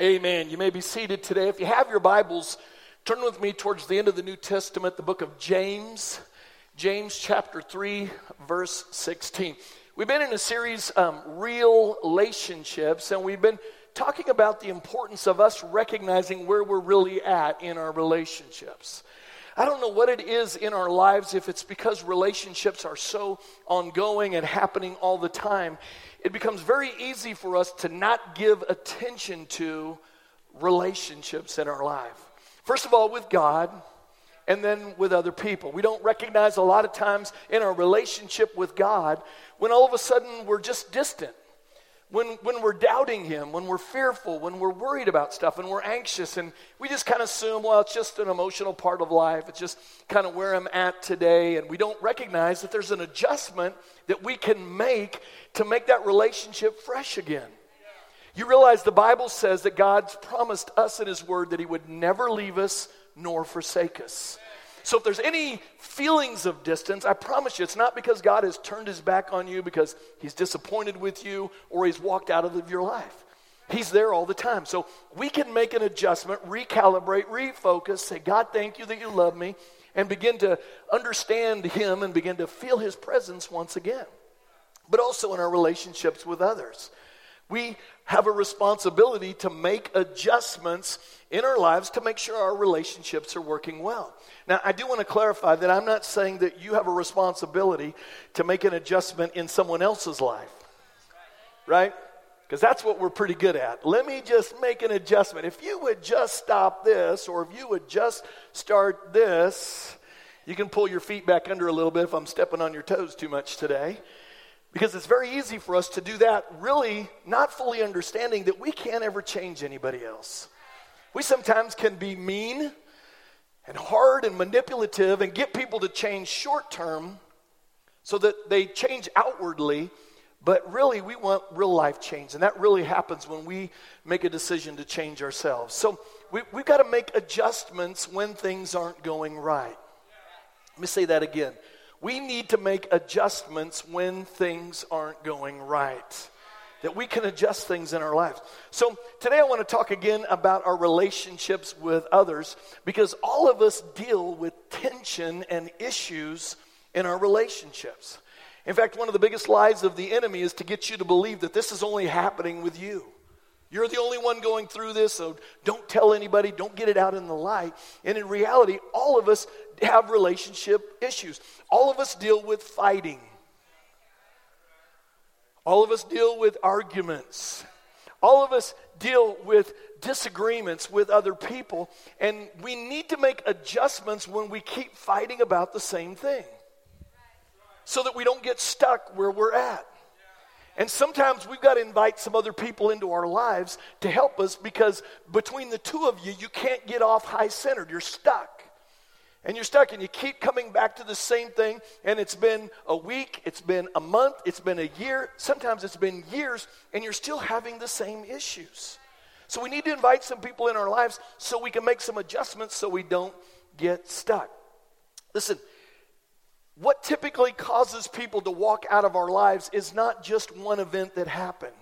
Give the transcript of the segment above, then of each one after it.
Amen. You may be seated today. If you have your Bibles, turn with me towards the end of the New Testament, the book of James, James chapter 3, verse 16. We've been in a series, um, Real Relationships, and we've been talking about the importance of us recognizing where we're really at in our relationships. I don't know what it is in our lives, if it's because relationships are so ongoing and happening all the time, it becomes very easy for us to not give attention to relationships in our life. First of all, with God, and then with other people. We don't recognize a lot of times in our relationship with God when all of a sudden we're just distant when, when we're doubting Him, when we're fearful, when we're worried about stuff and we're anxious, and we just kind of assume, well, it's just an emotional part of life. It's just kind of where I'm at today. And we don't recognize that there's an adjustment that we can make to make that relationship fresh again. You realize the Bible says that God's promised us in His Word that He would never leave us nor forsake us. So if there's any feelings of distance, I promise you, it's not because God has turned his back on you because he's disappointed with you or he's walked out of your life. He's there all the time. So we can make an adjustment, recalibrate, refocus, say, God, thank you that you love me, and begin to understand him and begin to feel his presence once again. But also in our relationships with others. We have a responsibility to make adjustments in our lives to make sure our relationships are working well. Now, I do want to clarify that I'm not saying that you have a responsibility to make an adjustment in someone else's life, right? Because that's what we're pretty good at. Let me just make an adjustment. If you would just stop this, or if you would just start this, you can pull your feet back under a little bit if I'm stepping on your toes too much today. Because it's very easy for us to do that, really not fully understanding that we can't ever change anybody else. We sometimes can be mean and hard and manipulative and get people to change short term so that they change outwardly, but really we want real life change. And that really happens when we make a decision to change ourselves. So we, we've got to make adjustments when things aren't going right. Let me say that again we need to make adjustments when things aren't going right. That we can adjust things in our lives. So, today I want to talk again about our relationships with others because all of us deal with tension and issues in our relationships. In fact, one of the biggest lies of the enemy is to get you to believe that this is only happening with you. You're the only one going through this, so don't tell anybody, don't get it out in the light. And in reality, all of us have relationship issues. All of us deal with fighting. All of us deal with arguments. All of us deal with disagreements with other people. And we need to make adjustments when we keep fighting about the same thing so that we don't get stuck where we're at. And sometimes we've got to invite some other people into our lives to help us because between the two of you, you can't get off high centered. You're stuck. And you're stuck and you keep coming back to the same thing. And it's been a week, it's been a month, it's been a year, sometimes it's been years, and you're still having the same issues. So we need to invite some people in our lives so we can make some adjustments so we don't get stuck. Listen, what typically causes people to walk out of our lives is not just one event that happened.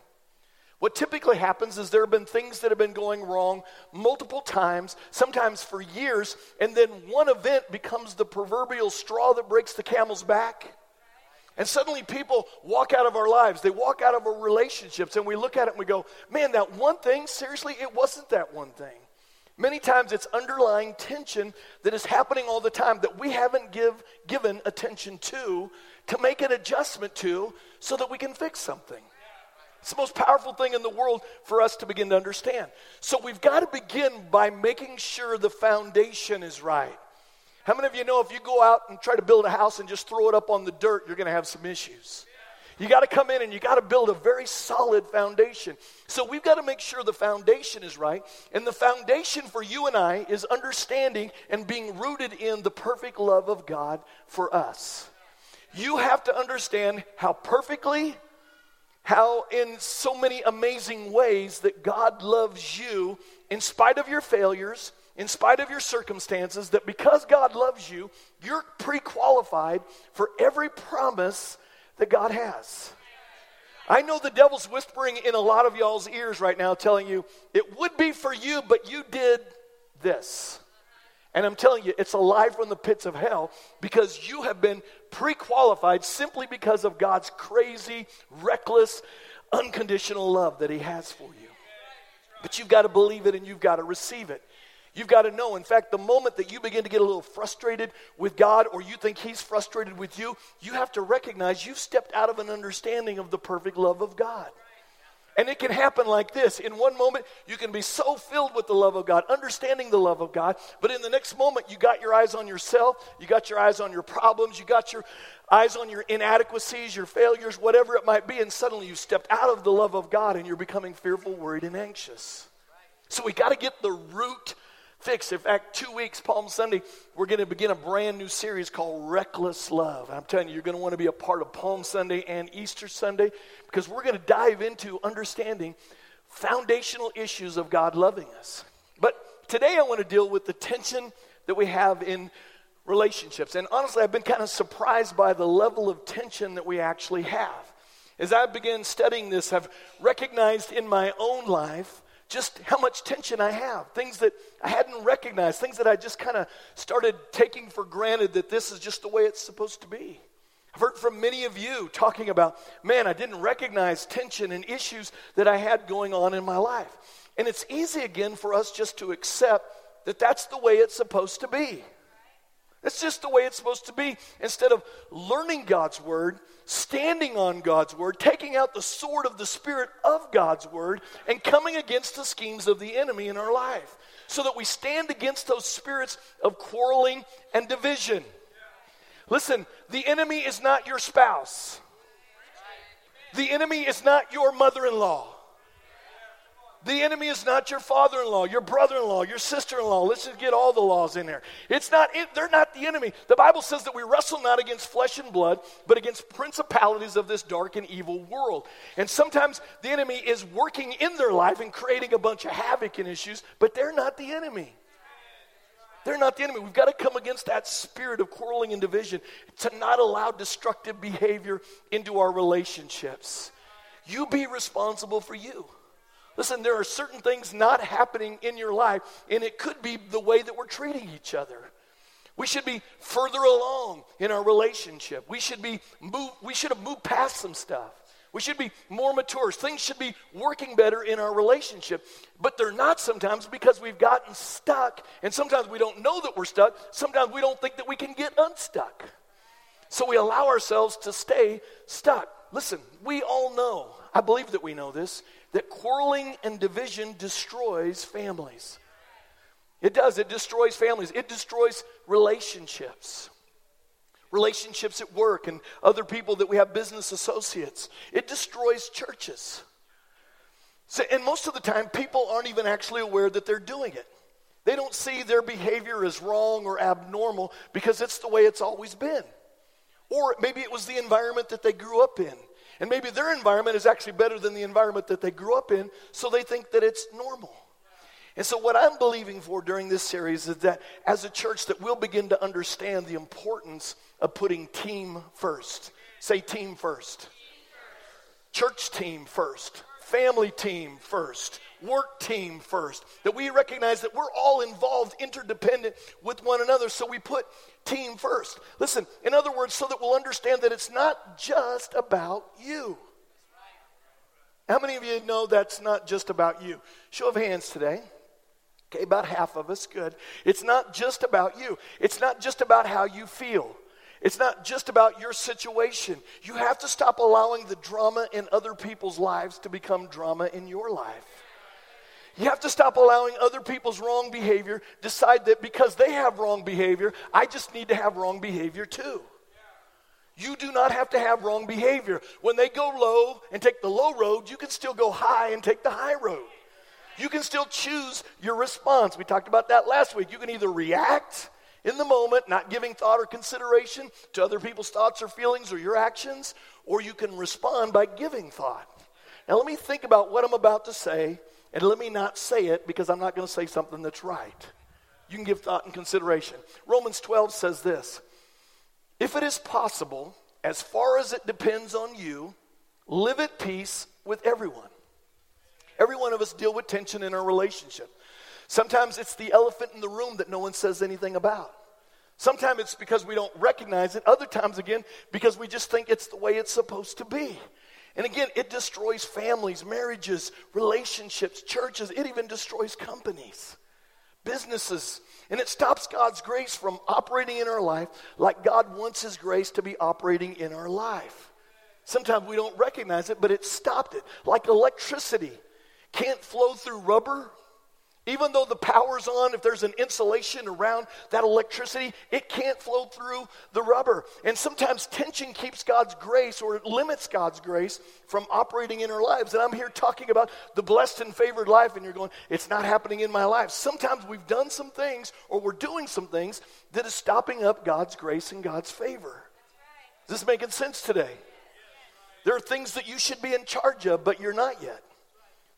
What typically happens is there have been things that have been going wrong multiple times, sometimes for years, and then one event becomes the proverbial straw that breaks the camel's back. And suddenly people walk out of our lives, they walk out of our relationships, and we look at it and we go, man, that one thing, seriously, it wasn't that one thing. Many times it's underlying tension that is happening all the time that we haven't give, given attention to, to make an adjustment to, so that we can fix something. It's the most powerful thing in the world for us to begin to understand. So we've got to begin by making sure the foundation is right. How many of you know if you go out and try to build a house and just throw it up on the dirt, you're going to have some issues? You got to come in and you got to build a very solid foundation. So we've got to make sure the foundation is right. And the foundation for you and I is understanding and being rooted in the perfect love of God for us. You have to understand how perfectly, how in so many amazing ways that God loves you in spite of your failures, in spite of your circumstances, that because God loves you, you're pre qualified for every promise that God has. I know the devil's whispering in a lot of y'all's ears right now, telling you, it would be for you, but you did this. And I'm telling you, it's a lie from the pits of hell because you have been pre qualified simply because of God's crazy, reckless, unconditional love that He has for you. But you've got to believe it and you've got to receive it. You've got to know. In fact, the moment that you begin to get a little frustrated with God or you think He's frustrated with you, you have to recognize you've stepped out of an understanding of the perfect love of God. And it can happen like this. In one moment, you can be so filled with the love of God, understanding the love of God, but in the next moment, you got your eyes on yourself, you got your eyes on your problems, you got your eyes on your inadequacies, your failures, whatever it might be, and suddenly you stepped out of the love of God and you're becoming fearful, worried, and anxious. So we got to get the root fixed. In fact, two weeks, Palm Sunday, we're going to begin a brand new series called Reckless Love. I'm telling you, you're going to want to be a part of Palm Sunday and Easter Sunday because we're going to dive into understanding foundational issues of God loving us. But today I want to deal with the tension that we have in relationships. And honestly, I've been kind of surprised by the level of tension that we actually have. As I began studying this, I've recognized in my own life just how much tension I have, things that I hadn't recognized, things that I just kind of started taking for granted that this is just the way it's supposed to be. I've heard from many of you talking about, man, I didn't recognize tension and issues that I had going on in my life. And it's easy again for us just to accept that that's the way it's supposed to be. That's just the way it's supposed to be. Instead of learning God's word, standing on God's word, taking out the sword of the Spirit of God's word, and coming against the schemes of the enemy in our life. So that we stand against those spirits of quarreling and division. Listen, the enemy is not your spouse, the enemy is not your mother in law. The enemy is not your father in law, your brother in law, your sister in law. Let's just get all the laws in there. It's not, they're not the enemy. The Bible says that we wrestle not against flesh and blood, but against principalities of this dark and evil world. And sometimes the enemy is working in their life and creating a bunch of havoc and issues, but they're not the enemy. They're not the enemy. We've got to come against that spirit of quarreling and division to not allow destructive behavior into our relationships. You be responsible for you. Listen, there are certain things not happening in your life, and it could be the way that we're treating each other. We should be further along in our relationship. We should be move, we should have moved past some stuff. We should be more mature. Things should be working better in our relationship. But they're not sometimes because we've gotten stuck. And sometimes we don't know that we're stuck. Sometimes we don't think that we can get unstuck. So we allow ourselves to stay stuck. Listen, we all know, I believe that we know this, that quarreling and division destroys families. It does, it destroys families, it destroys relationships. Relationships at work and other people that we have business associates. It destroys churches. So, and most of the time, people aren't even actually aware that they're doing it. They don't see their behavior as wrong or abnormal because it's the way it's always been. Or maybe it was the environment that they grew up in. And maybe their environment is actually better than the environment that they grew up in, so they think that it's normal. And so what I'm believing for during this series is that as a church that we'll begin to understand the importance of putting team first. Say team first. Church team first. Family team first work team first. That we recognize that we're all involved, interdependent with one another, so we put team first. Listen, in other words, so that we'll understand that it's not just about you. How many of you know that's not just about you? Show of hands today. Okay, about half of us. Good. It's not just about you, it's not just about how you feel. It's not just about your situation. You have to stop allowing the drama in other people's lives to become drama in your life. You have to stop allowing other people's wrong behavior decide that because they have wrong behavior, I just need to have wrong behavior too. You do not have to have wrong behavior. When they go low and take the low road, you can still go high and take the high road. You can still choose your response. We talked about that last week. You can either react in the moment, not giving thought or consideration to other people's thoughts or feelings or your actions, or you can respond by giving thought. Now, let me think about what I'm about to say and let me not say it because I'm not going to say something that's right. You can give thought and consideration. Romans 12 says this If it is possible, as far as it depends on you, live at peace with everyone. Every one of us deal with tension in our relationship. Sometimes it's the elephant in the room that no one says anything about. Sometimes it's because we don't recognize it. Other times, again, because we just think it's the way it's supposed to be. And again, it destroys families, marriages, relationships, churches. It even destroys companies, businesses. And it stops God's grace from operating in our life like God wants His grace to be operating in our life. Sometimes we don't recognize it, but it stopped it. Like electricity can't flow through rubber. Even though the power's on, if there's an insulation around that electricity, it can't flow through the rubber. And sometimes tension keeps God's grace or it limits God's grace from operating in our lives. And I'm here talking about the blessed and favored life, and you're going, it's not happening in my life. Sometimes we've done some things or we're doing some things that is stopping up God's grace and God's favor. Is this making sense today? There are things that you should be in charge of, but you're not yet.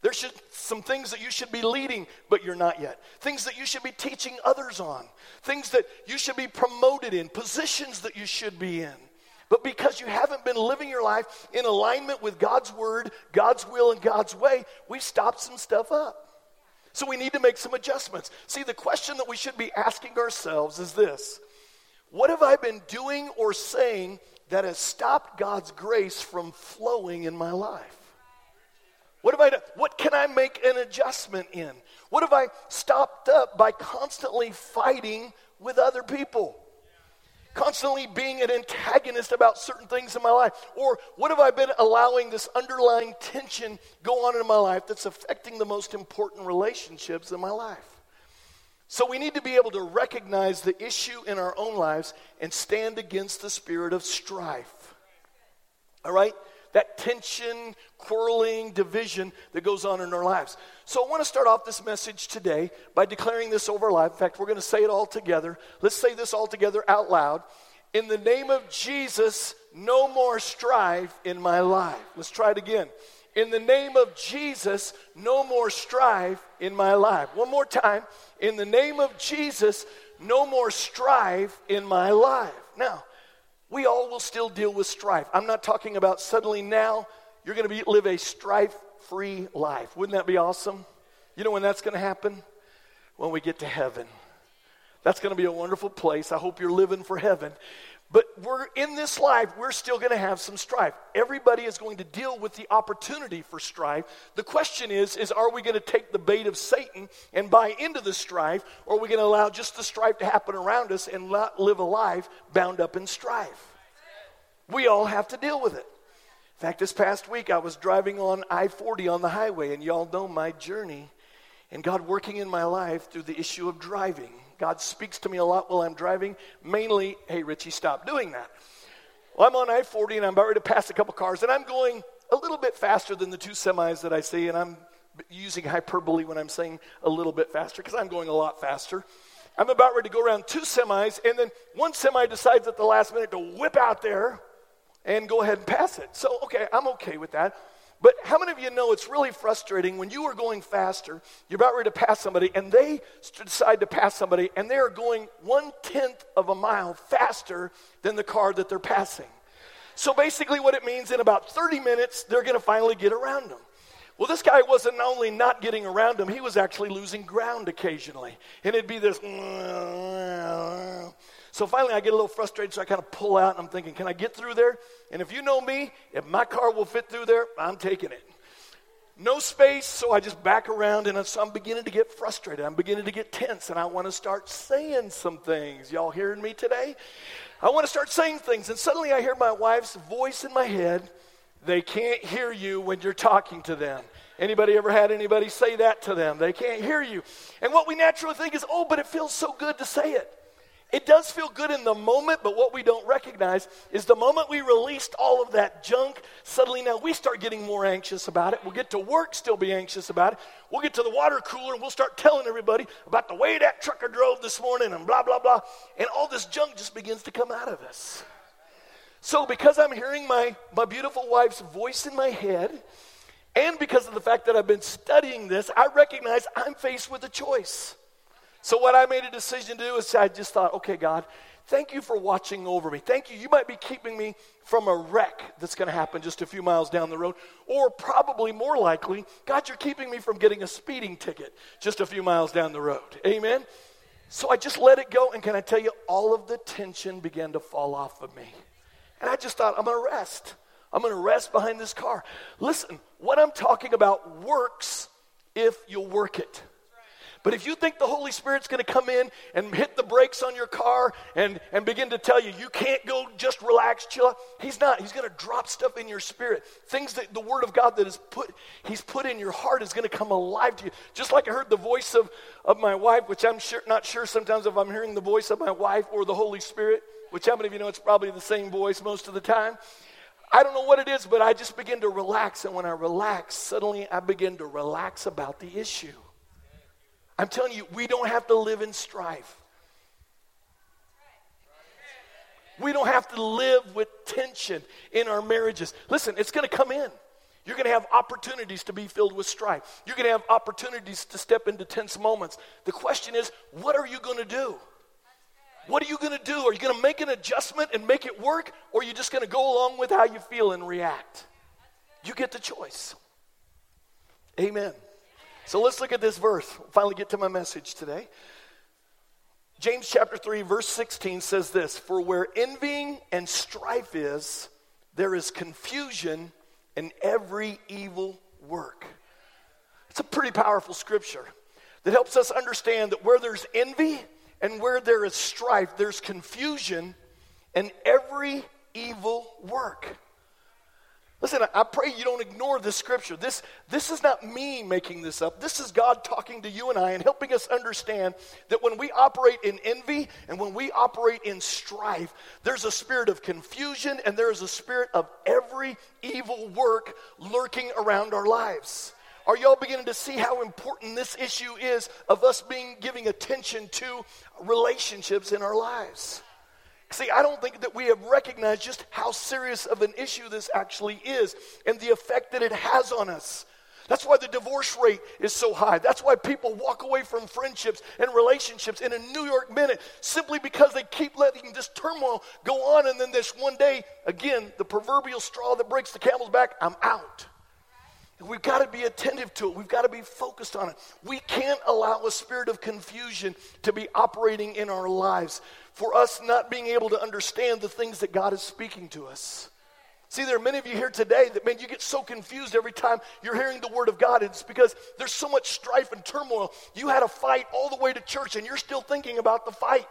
There's some things that you should be leading, but you're not yet. Things that you should be teaching others on. Things that you should be promoted in. Positions that you should be in. But because you haven't been living your life in alignment with God's word, God's will, and God's way, we've stopped some stuff up. So we need to make some adjustments. See, the question that we should be asking ourselves is this What have I been doing or saying that has stopped God's grace from flowing in my life? What have I done? What can I make an adjustment in? What have I stopped up by constantly fighting with other people? Constantly being an antagonist about certain things in my life? Or what have I been allowing this underlying tension go on in my life that's affecting the most important relationships in my life? So we need to be able to recognize the issue in our own lives and stand against the spirit of strife. All right? That tension, quarreling, division that goes on in our lives. So I want to start off this message today by declaring this over our life. In fact, we're going to say it all together. Let's say this all together out loud. In the name of Jesus, no more strife in my life. Let's try it again. In the name of Jesus, no more strife in my life. One more time. In the name of Jesus, no more strife in my life. Now, we all will still deal with strife. I'm not talking about suddenly now you're going to live a strife free life. Wouldn't that be awesome? You know when that's going to happen? When we get to heaven. That's going to be a wonderful place. I hope you're living for heaven. But we're in this life, we're still going to have some strife. Everybody is going to deal with the opportunity for strife. The question is is are we going to take the bait of Satan and buy into the strife or are we going to allow just the strife to happen around us and not live a life bound up in strife? We all have to deal with it. In fact, this past week I was driving on I-40 on the highway and y'all know my journey and God working in my life through the issue of driving. God speaks to me a lot while I'm driving. Mainly, hey, Richie, stop doing that. Well, I'm on I 40 and I'm about ready to pass a couple cars, and I'm going a little bit faster than the two semis that I see, and I'm using hyperbole when I'm saying a little bit faster because I'm going a lot faster. I'm about ready to go around two semis, and then one semi decides at the last minute to whip out there and go ahead and pass it. So, okay, I'm okay with that. But how many of you know it's really frustrating when you are going faster, you're about ready to pass somebody, and they decide to pass somebody, and they are going one tenth of a mile faster than the car that they're passing. So basically, what it means in about 30 minutes, they're going to finally get around them. Well, this guy wasn't only not getting around him, he was actually losing ground occasionally. And it'd be this. So finally, I get a little frustrated, so I kind of pull out, and I'm thinking, can I get through there? And if you know me, if my car will fit through there, I'm taking it. No space, so I just back around, and I'm beginning to get frustrated. I'm beginning to get tense, and I want to start saying some things. Y'all hearing me today? I want to start saying things, and suddenly I hear my wife's voice in my head. They can't hear you when you're talking to them. Anybody ever had anybody say that to them? They can't hear you. And what we naturally think is, oh, but it feels so good to say it. It does feel good in the moment, but what we don't recognize is the moment we released all of that junk, suddenly now we start getting more anxious about it. We'll get to work, still be anxious about it. We'll get to the water cooler and we'll start telling everybody about the way that trucker drove this morning and blah, blah, blah. And all this junk just begins to come out of us. So, because I'm hearing my, my beautiful wife's voice in my head, and because of the fact that I've been studying this, I recognize I'm faced with a choice. So, what I made a decision to do is I just thought, okay, God, thank you for watching over me. Thank you. You might be keeping me from a wreck that's going to happen just a few miles down the road. Or probably more likely, God, you're keeping me from getting a speeding ticket just a few miles down the road. Amen? So I just let it go. And can I tell you, all of the tension began to fall off of me. And I just thought, I'm going to rest. I'm going to rest behind this car. Listen, what I'm talking about works if you'll work it. But if you think the Holy Spirit's going to come in and hit the brakes on your car and, and begin to tell you, you can't go just relax, chill out, He's not. He's going to drop stuff in your spirit. Things that the Word of God that is put, He's put in your heart is going to come alive to you. Just like I heard the voice of, of my wife, which I'm sure, not sure sometimes if I'm hearing the voice of my wife or the Holy Spirit, which how many of you know it's probably the same voice most of the time? I don't know what it is, but I just begin to relax. And when I relax, suddenly I begin to relax about the issue. I'm telling you, we don't have to live in strife. We don't have to live with tension in our marriages. Listen, it's going to come in. You're going to have opportunities to be filled with strife. You're going to have opportunities to step into tense moments. The question is, what are you going to do? What are you going to do? Are you going to make an adjustment and make it work, or are you just going to go along with how you feel and react? You get the choice. Amen. So let's look at this verse. We'll finally get to my message today. James chapter 3, verse 16 says this For where envying and strife is, there is confusion in every evil work. It's a pretty powerful scripture that helps us understand that where there's envy and where there is strife, there's confusion in every evil work. Listen, I pray you don't ignore this scripture. This, this is not me making this up. This is God talking to you and I and helping us understand that when we operate in envy and when we operate in strife, there's a spirit of confusion and there is a spirit of every evil work lurking around our lives. Are y'all beginning to see how important this issue is of us being giving attention to relationships in our lives? See, I don't think that we have recognized just how serious of an issue this actually is and the effect that it has on us. That's why the divorce rate is so high. That's why people walk away from friendships and relationships in a New York minute simply because they keep letting this turmoil go on. And then this one day, again, the proverbial straw that breaks the camel's back, I'm out. We've got to be attentive to it. We've got to be focused on it. We can't allow a spirit of confusion to be operating in our lives for us not being able to understand the things that God is speaking to us. See, there are many of you here today that, man, you get so confused every time you're hearing the word of God. It's because there's so much strife and turmoil. You had a fight all the way to church, and you're still thinking about the fight.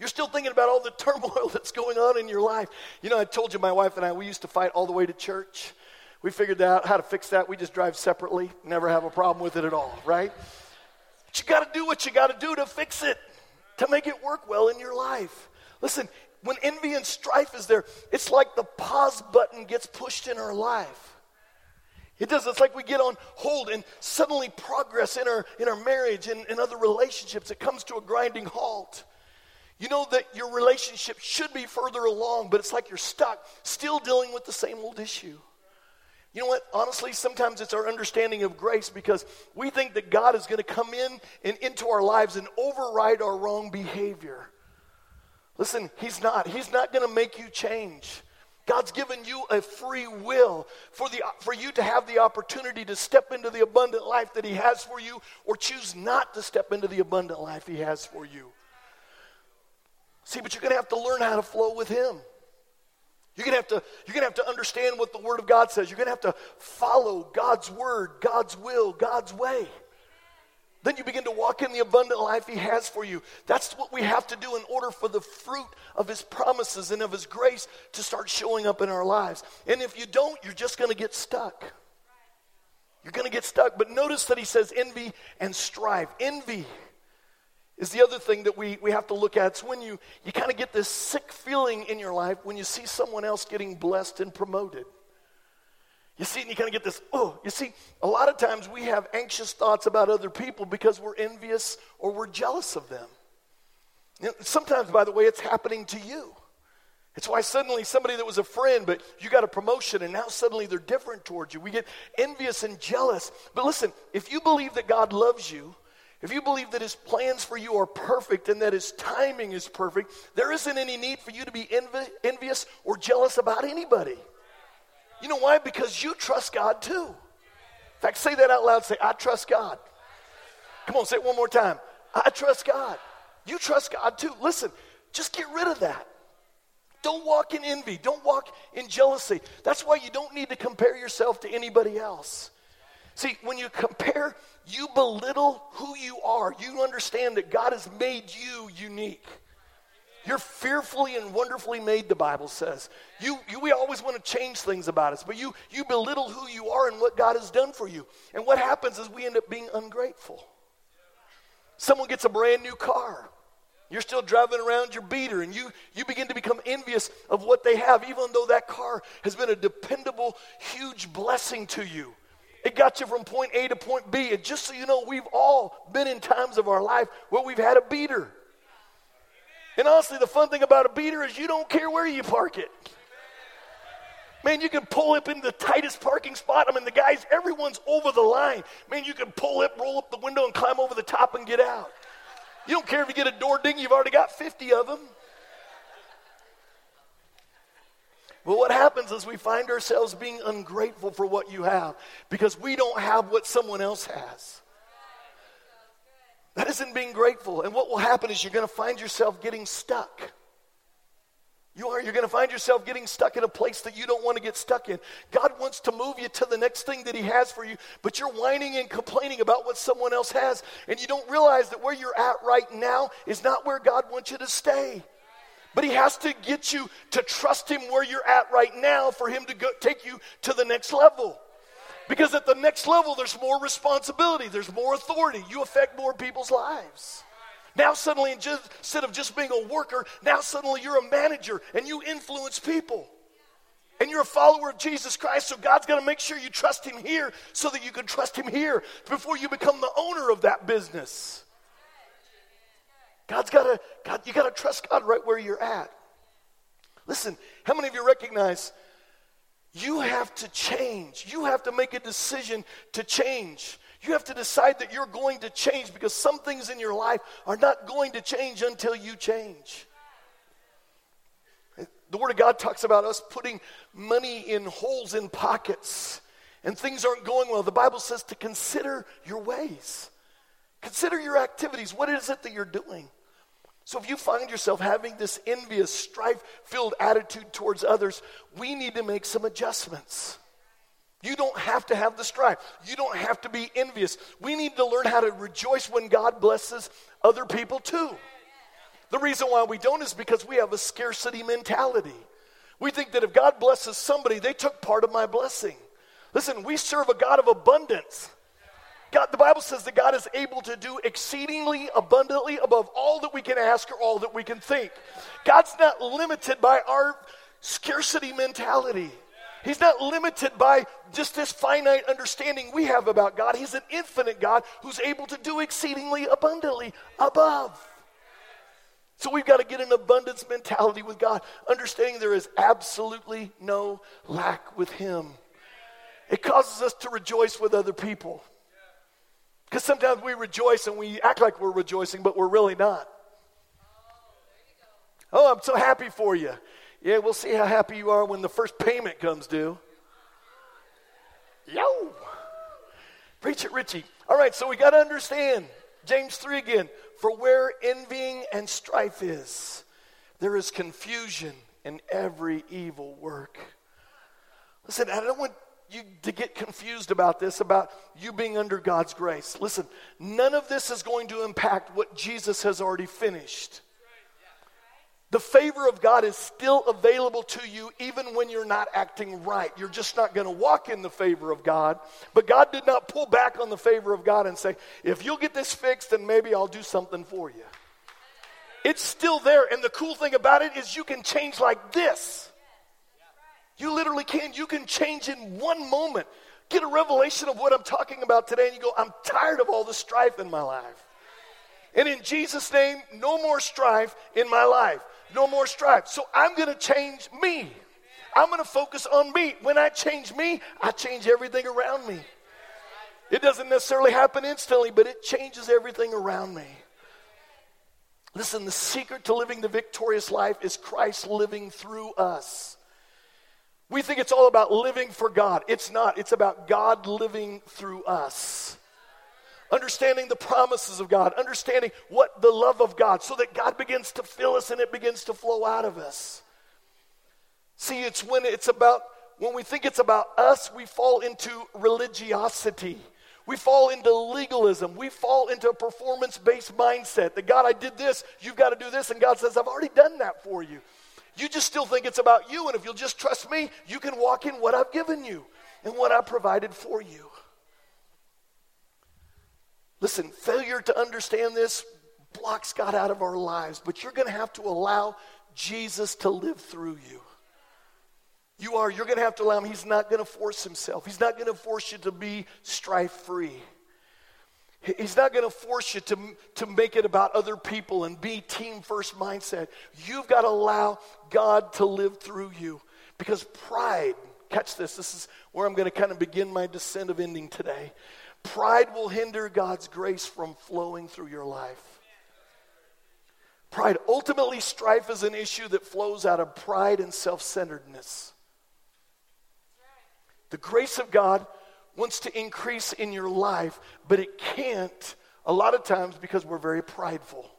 You're still thinking about all the turmoil that's going on in your life. You know, I told you my wife and I, we used to fight all the way to church. We figured out how to fix that. We just drive separately, never have a problem with it at all, right? You got to do what you got to do to fix it, to make it work well in your life. Listen, when envy and strife is there, it's like the pause button gets pushed in our life. It does. It's like we get on hold and suddenly progress in our, in our marriage and in other relationships, it comes to a grinding halt. You know that your relationship should be further along, but it's like you're stuck, still dealing with the same old issue. You know what? Honestly, sometimes it's our understanding of grace because we think that God is going to come in and into our lives and override our wrong behavior. Listen, He's not. He's not going to make you change. God's given you a free will for, the, for you to have the opportunity to step into the abundant life that He has for you or choose not to step into the abundant life He has for you. See, but you're going to have to learn how to flow with Him. You're gonna have to, you're gonna have to understand what the Word of God says. You're gonna have to follow God's word, God's will, God's way. Then you begin to walk in the abundant life He has for you. That's what we have to do in order for the fruit of His promises and of His grace to start showing up in our lives. And if you don't, you're just gonna get stuck. You're gonna get stuck. But notice that He says envy and strive. Envy is the other thing that we, we have to look at. It's when you, you kind of get this sick feeling in your life when you see someone else getting blessed and promoted. You see, and you kind of get this, oh, you see, a lot of times we have anxious thoughts about other people because we're envious or we're jealous of them. You know, sometimes, by the way, it's happening to you. It's why suddenly somebody that was a friend, but you got a promotion and now suddenly they're different towards you. We get envious and jealous. But listen, if you believe that God loves you, if you believe that his plans for you are perfect and that his timing is perfect, there isn't any need for you to be envi- envious or jealous about anybody. You know why? Because you trust God too. In fact, say that out loud. Say, I trust God. Come on, say it one more time. I trust God. You trust God too. Listen, just get rid of that. Don't walk in envy. Don't walk in jealousy. That's why you don't need to compare yourself to anybody else. See, when you compare, you belittle who you are. You understand that God has made you unique. You're fearfully and wonderfully made, the Bible says. You, you, we always want to change things about us, but you, you belittle who you are and what God has done for you. And what happens is we end up being ungrateful. Someone gets a brand new car. You're still driving around your beater, and you, you begin to become envious of what they have, even though that car has been a dependable, huge blessing to you. It got you from point A to point B. And just so you know, we've all been in times of our life where we've had a beater. And honestly, the fun thing about a beater is you don't care where you park it. Man, you can pull up in the tightest parking spot. I mean, the guys, everyone's over the line. Man, you can pull up, roll up the window, and climb over the top and get out. You don't care if you get a door ding, you've already got 50 of them. Well, what happens is we find ourselves being ungrateful for what you have because we don't have what someone else has. That isn't being grateful. And what will happen is you're going to find yourself getting stuck. You are. You're going to find yourself getting stuck in a place that you don't want to get stuck in. God wants to move you to the next thing that He has for you, but you're whining and complaining about what someone else has, and you don't realize that where you're at right now is not where God wants you to stay. But He has to get you to trust Him where you're at right now for Him to go, take you to the next level. Because at the next level, there's more responsibility, there's more authority. You affect more people's lives. Now, suddenly, instead of just being a worker, now suddenly you're a manager and you influence people. And you're a follower of Jesus Christ, so God's to make sure you trust Him here so that you can trust Him here before you become the owner of that business. God's got to, God, you got to trust God right where you're at. Listen, how many of you recognize you have to change? You have to make a decision to change. You have to decide that you're going to change because some things in your life are not going to change until you change. The Word of God talks about us putting money in holes in pockets and things aren't going well. The Bible says to consider your ways, consider your activities. What is it that you're doing? So if you find yourself having this envious, strife filled attitude towards others, we need to make some adjustments. You don't have to have the strife. You don't have to be envious. We need to learn how to rejoice when God blesses other people too. The reason why we don't is because we have a scarcity mentality. We think that if God blesses somebody, they took part of my blessing. Listen, we serve a God of abundance. God, the Bible says that God is able to do exceedingly abundantly above all that we can ask or all that we can think. God's not limited by our scarcity mentality. He's not limited by just this finite understanding we have about God. He's an infinite God who's able to do exceedingly abundantly above. So we've got to get an abundance mentality with God, understanding there is absolutely no lack with Him. It causes us to rejoice with other people. Because sometimes we rejoice and we act like we're rejoicing, but we're really not. Oh, I'm so happy for you. Yeah, we'll see how happy you are when the first payment comes due. Yo! Preach it, Richie. All right, so we got to understand James 3 again. For where envying and strife is, there is confusion in every evil work. Listen, I don't want you to get confused about this, about you being under God's grace. Listen, none of this is going to impact what Jesus has already finished. The favor of God is still available to you even when you're not acting right. You're just not going to walk in the favor of God. But God did not pull back on the favor of God and say, if you'll get this fixed, then maybe I'll do something for you. It's still there. And the cool thing about it is you can change like this. You literally can. You can change in one moment. Get a revelation of what I'm talking about today, and you go, I'm tired of all the strife in my life. And in Jesus' name, no more strife in my life. No more strife. So I'm going to change me. I'm going to focus on me. When I change me, I change everything around me. It doesn't necessarily happen instantly, but it changes everything around me. Listen, the secret to living the victorious life is Christ living through us. We think it's all about living for God. It's not, it's about God living through us. Understanding the promises of God, understanding what the love of God, so that God begins to fill us and it begins to flow out of us. See, it's when it's about, when we think it's about us, we fall into religiosity. We fall into legalism. We fall into a performance based mindset that God, I did this, you've got to do this. And God says, I've already done that for you. You just still think it's about you. And if you'll just trust me, you can walk in what I've given you and what I've provided for you. Listen, failure to understand this blocks God out of our lives, but you're going to have to allow Jesus to live through you. You are, you're going to have to allow him. He's not going to force himself. He's not going to force you to be strife free. He's not going to force you to, to make it about other people and be team first mindset. You've got to allow God to live through you because pride, catch this, this is where I'm going to kind of begin my descent of ending today. Pride will hinder God's grace from flowing through your life. Pride, ultimately, strife is an issue that flows out of pride and self centeredness. The grace of God wants to increase in your life, but it can't a lot of times because we're very prideful.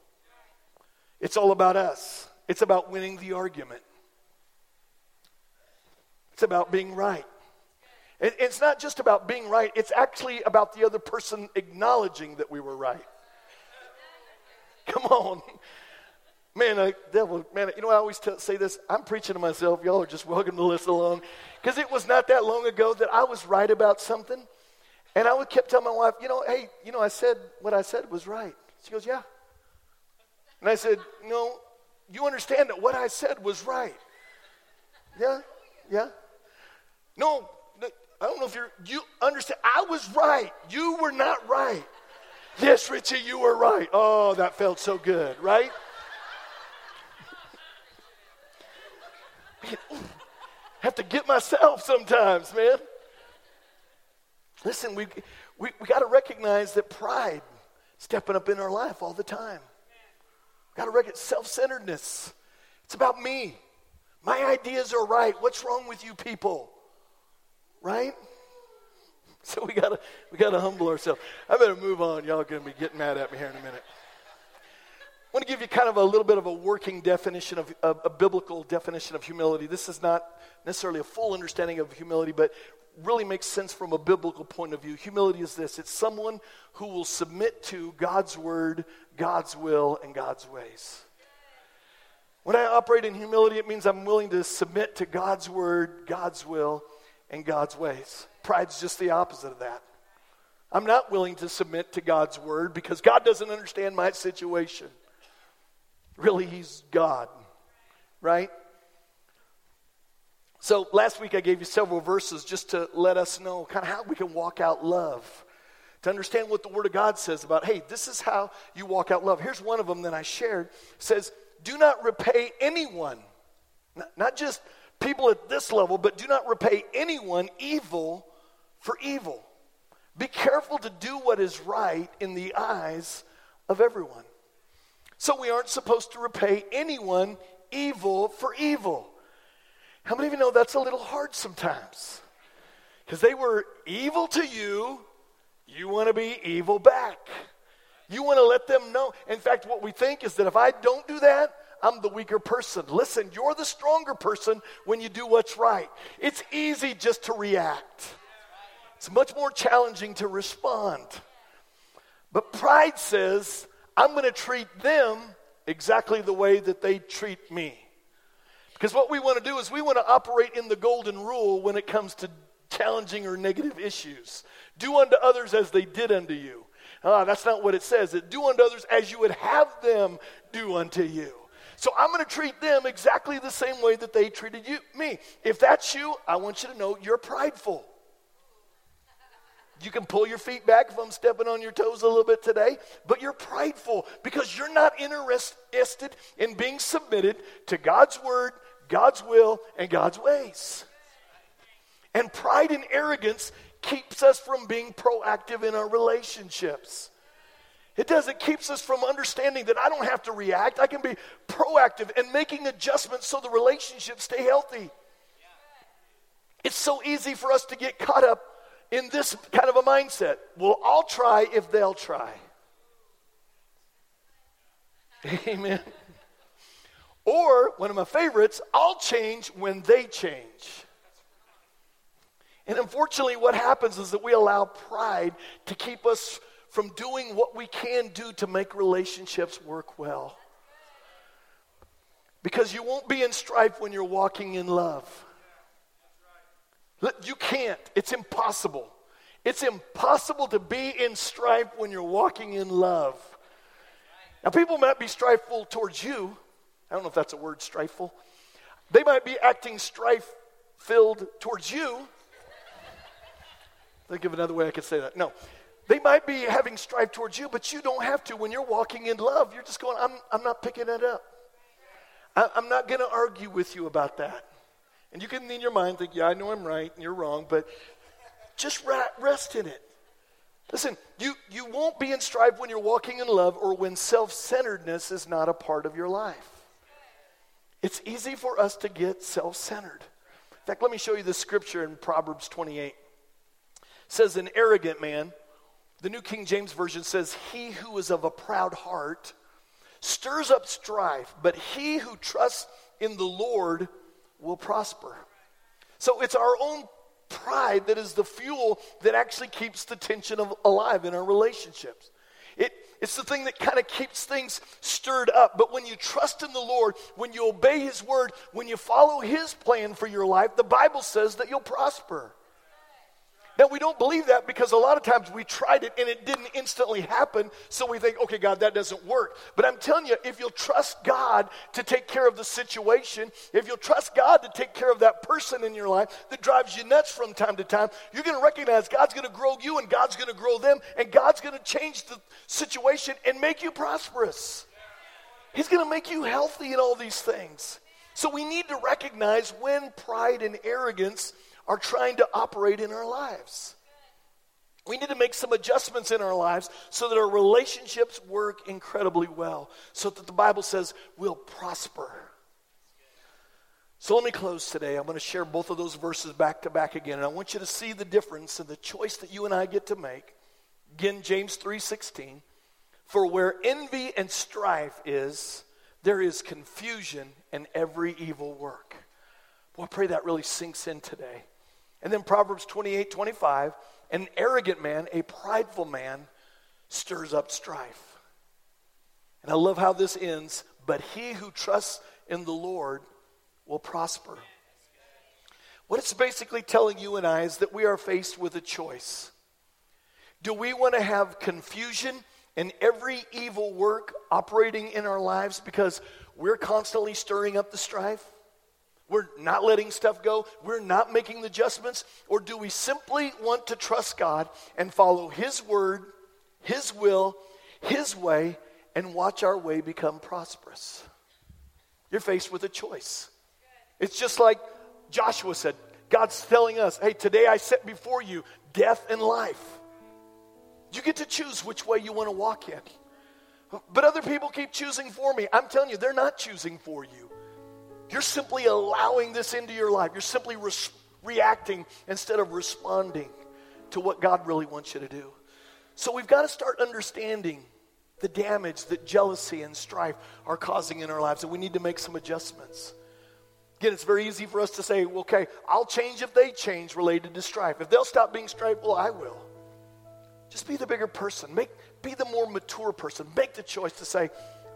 It's all about us, it's about winning the argument, it's about being right. it's not just about being right, it's actually about the other person acknowledging that we were right. Come on. Man, uh, devil, man, you know, I always tell, say this. I'm preaching to myself. Y'all are just welcome to listen along. Because it was not that long ago that I was right about something. And I would kept telling my wife, you know, hey, you know, I said what I said was right. She goes, yeah. And I said, no, you understand that what I said was right. Yeah, yeah. No, I don't know if you're, you understand. I was right. You were not right. Yes, Richie, you were right. Oh, that felt so good, right? have to get myself sometimes, man. Listen, we, we, we got to recognize that pride stepping up in our life all the time. Got to recognize self centeredness. It's about me. My ideas are right. What's wrong with you people? Right? So we gotta we gotta humble ourselves. I better move on. Y'all gonna be getting mad at me here in a minute. Want to give you kind of a little bit of a working definition of a, a biblical definition of humility. This is not necessarily a full understanding of humility, but really makes sense from a biblical point of view. Humility is this it's someone who will submit to God's word, God's will, and God's ways. When I operate in humility, it means I'm willing to submit to God's word, God's will, and God's ways. Pride's just the opposite of that. I'm not willing to submit to God's word because God doesn't understand my situation. Really, He's God, right? So last week I gave you several verses just to let us know kind of how we can walk out love. To understand what the Word of God says about, hey, this is how you walk out love. Here's one of them that I shared. It says, do not repay anyone, not, not just people at this level, but do not repay anyone evil for evil. Be careful to do what is right in the eyes of everyone. So we aren't supposed to repay anyone evil for evil. How many of you know that's a little hard sometimes? Because they were evil to you, you want to be evil back. You want to let them know. In fact, what we think is that if I don't do that, I'm the weaker person. Listen, you're the stronger person when you do what's right. It's easy just to react, it's much more challenging to respond. But pride says, I'm going to treat them exactly the way that they treat me. Because what we want to do is we want to operate in the golden rule when it comes to challenging or negative issues. Do unto others as they did unto you. Ah, that's not what it says. It do unto others as you would have them do unto you. So I'm going to treat them exactly the same way that they treated you, me. If that's you, I want you to know you're prideful. You can pull your feet back if I'm stepping on your toes a little bit today, but you're prideful because you're not interested in being submitted to God's word, God's will, and God's ways. And pride and arrogance keeps us from being proactive in our relationships. It does. It keeps us from understanding that I don't have to react. I can be proactive and making adjustments so the relationships stay healthy. It's so easy for us to get caught up in this kind of a mindset. Well, I'll try if they'll try. Amen. Or, one of my favorites, I'll change when they change. And unfortunately, what happens is that we allow pride to keep us from doing what we can do to make relationships work well. Because you won't be in strife when you're walking in love. You can't. It's impossible. It's impossible to be in strife when you're walking in love. Now, people might be strifeful towards you. I don't know if that's a word, strifeful. They might be acting strife filled towards you. Think of another way I could say that. No. They might be having strife towards you, but you don't have to. When you're walking in love, you're just going, I'm, I'm not picking it up. I, I'm not going to argue with you about that. And you can in your mind think, yeah, I know I'm right and you're wrong, but just rest in it. Listen, you, you won't be in strife when you're walking in love or when self centeredness is not a part of your life. It's easy for us to get self centered. In fact, let me show you the scripture in Proverbs 28. It says, An arrogant man, the New King James Version says, He who is of a proud heart stirs up strife, but he who trusts in the Lord will prosper. So it's our own pride that is the fuel that actually keeps the tension of, alive in our relationships. It, it's the thing that kind of keeps things stirred up. But when you trust in the Lord, when you obey His word, when you follow His plan for your life, the Bible says that you'll prosper. Now, we don't believe that because a lot of times we tried it and it didn't instantly happen, so we think, okay, God, that doesn't work. But I'm telling you, if you'll trust God to take care of the situation, if you'll trust God to take care of that person in your life that drives you nuts from time to time, you're going to recognize God's going to grow you and God's going to grow them, and God's going to change the situation and make you prosperous. He's going to make you healthy in all these things. So we need to recognize when pride and arrogance are trying to operate in our lives. We need to make some adjustments in our lives so that our relationships work incredibly well, so that the Bible says we'll prosper. So let me close today. I'm going to share both of those verses back to back again, and I want you to see the difference in the choice that you and I get to make. Again, James 3:16, for where envy and strife is, there is confusion in every evil work. Well, I pray that really sinks in today. And then Proverbs 28 25, an arrogant man, a prideful man, stirs up strife. And I love how this ends, but he who trusts in the Lord will prosper. What it's basically telling you and I is that we are faced with a choice. Do we want to have confusion and every evil work operating in our lives because we're constantly stirring up the strife? We're not letting stuff go. We're not making the adjustments. Or do we simply want to trust God and follow His word, His will, His way, and watch our way become prosperous? You're faced with a choice. It's just like Joshua said God's telling us, hey, today I set before you death and life. You get to choose which way you want to walk in. But other people keep choosing for me. I'm telling you, they're not choosing for you. You're simply allowing this into your life. You're simply re- reacting instead of responding to what God really wants you to do. So we've got to start understanding the damage that jealousy and strife are causing in our lives, and we need to make some adjustments. Again, it's very easy for us to say, okay, I'll change if they change related to strife. If they'll stop being strifeful, I will. Just be the bigger person. Make, be the more mature person. Make the choice to say,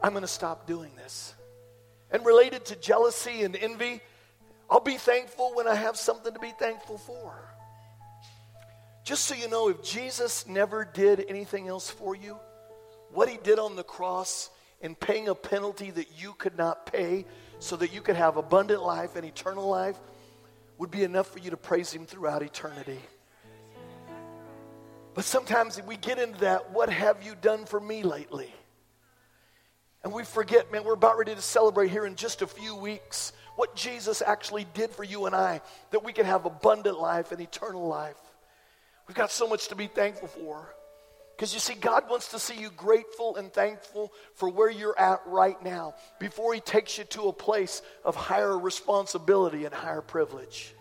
I'm going to stop doing this and related to jealousy and envy, I'll be thankful when I have something to be thankful for. Just so you know, if Jesus never did anything else for you, what he did on the cross in paying a penalty that you could not pay so that you could have abundant life and eternal life would be enough for you to praise him throughout eternity. But sometimes we get into that, what have you done for me lately? And we forget, man, we're about ready to celebrate here in just a few weeks what Jesus actually did for you and I, that we can have abundant life and eternal life. We've got so much to be thankful for. Because you see, God wants to see you grateful and thankful for where you're at right now before He takes you to a place of higher responsibility and higher privilege.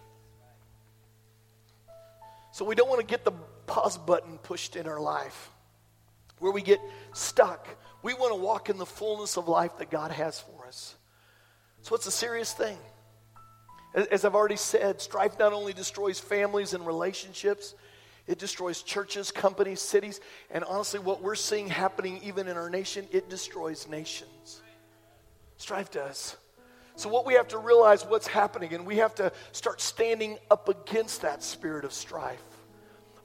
So we don't want to get the pause button pushed in our life where we get stuck. We want to walk in the fullness of life that God has for us. So it's a serious thing. As I've already said, strife not only destroys families and relationships, it destroys churches, companies, cities, and honestly, what we're seeing happening even in our nation, it destroys nations. Strife does. So, what we have to realize what's happening, and we have to start standing up against that spirit of strife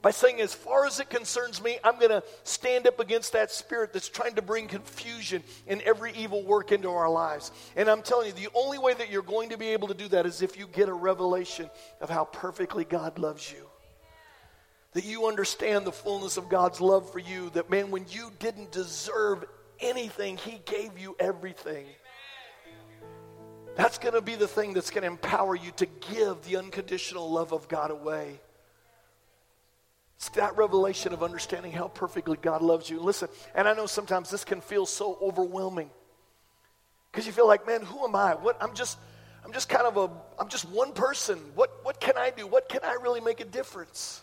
by saying, as far as it concerns me, I'm going to stand up against that spirit that's trying to bring confusion and every evil work into our lives. And I'm telling you, the only way that you're going to be able to do that is if you get a revelation of how perfectly God loves you. That you understand the fullness of God's love for you. That, man, when you didn't deserve anything, He gave you everything. That's going to be the thing that's going to empower you to give the unconditional love of God away. It's that revelation of understanding how perfectly God loves you. Listen, and I know sometimes this can feel so overwhelming. Because you feel like, man, who am I? What I'm just I'm just kind of a I'm just one person. What what can I do? What can I really make a difference?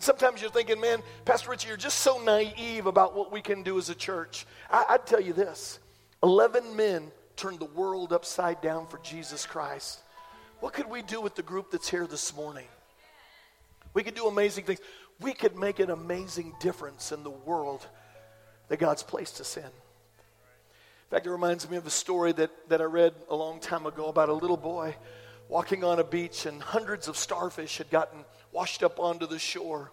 Sometimes you're thinking, man, Pastor Richie, you're just so naive about what we can do as a church. I, I'd tell you this 11 men turned the world upside down for Jesus Christ. What could we do with the group that's here this morning? We could do amazing things we could make an amazing difference in the world that God's placed us in. In fact, it reminds me of a story that, that I read a long time ago about a little boy walking on a beach, and hundreds of starfish had gotten washed up onto the shore.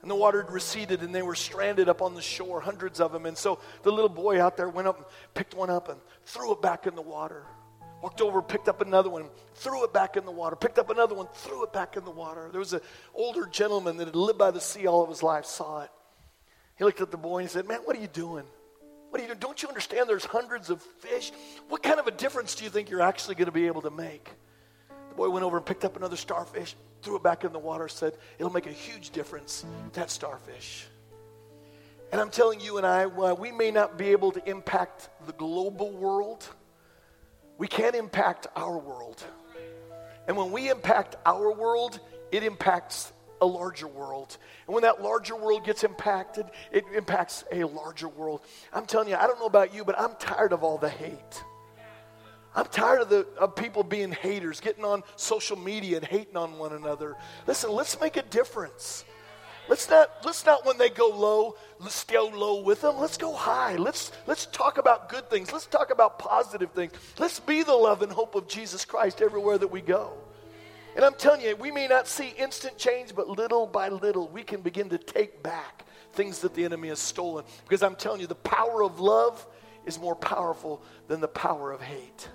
And the water had receded, and they were stranded up on the shore, hundreds of them. And so the little boy out there went up and picked one up and threw it back in the water. Walked over, picked up another one, threw it back in the water, picked up another one, threw it back in the water. There was an older gentleman that had lived by the sea all of his life, saw it. He looked at the boy and he said, Man, what are you doing? What are you doing? Don't you understand there's hundreds of fish? What kind of a difference do you think you're actually going to be able to make? The boy went over and picked up another starfish, threw it back in the water, said, It'll make a huge difference, that starfish. And I'm telling you and I, we may not be able to impact the global world, we can't impact our world. And when we impact our world, it impacts a larger world. And when that larger world gets impacted, it impacts a larger world. I'm telling you, I don't know about you, but I'm tired of all the hate. I'm tired of, the, of people being haters, getting on social media and hating on one another. Listen, let's make a difference. Let's not, let's not when they go low, let's go low with them. Let's go high. Let's, let's talk about good things. Let's talk about positive things. Let's be the love and hope of Jesus Christ everywhere that we go. And I'm telling you, we may not see instant change, but little by little, we can begin to take back things that the enemy has stolen. Because I'm telling you, the power of love is more powerful than the power of hate.